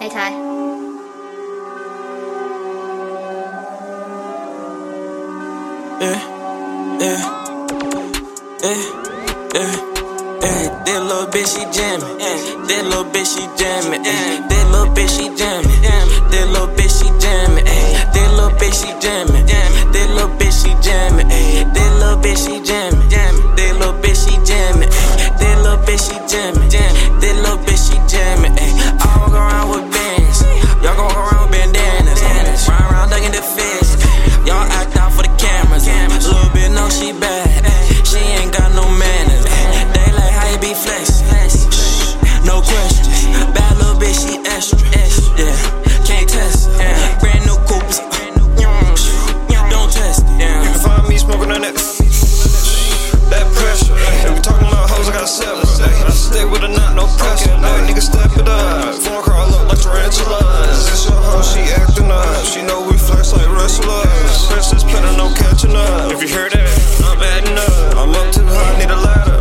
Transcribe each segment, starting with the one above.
Hey, Ty. eh, eh, eh. yeah. That little bitch she jamming, that little bitch she jamming, eh. that little bitch she jamming, that little bitch she jamming, eh. that little bitch she jamming, that little bitch she jamming, that little bitch she jamming, that little bitch she jamming, that little bitch she jamming. Stay with a not no pressure. No nigga, step it up. Phone call up like tarantulas. This your hoe, she acting up. She know we flex like wrestlers. Princess planning no catching up. If you hear that, I'm adding up. I'm up too high, need a ladder.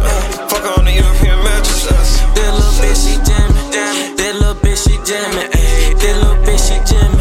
Fuck on the European mattress. That little bitch, she jamming. That little bitch, she jamming. That little bitch, she jamming.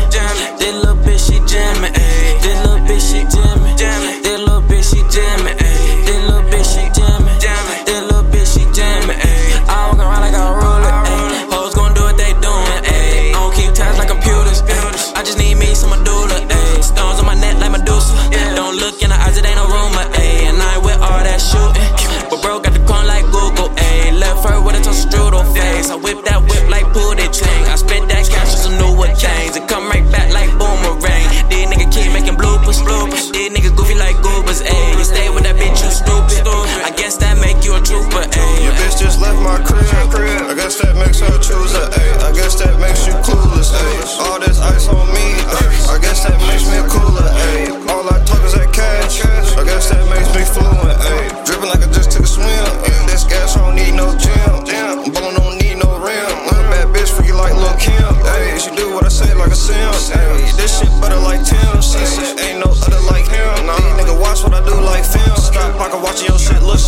This shit better like Tim. She said, ain't no other like him. Nah. Nigga, watch what I do like film. Stop pocket watching your shit, look.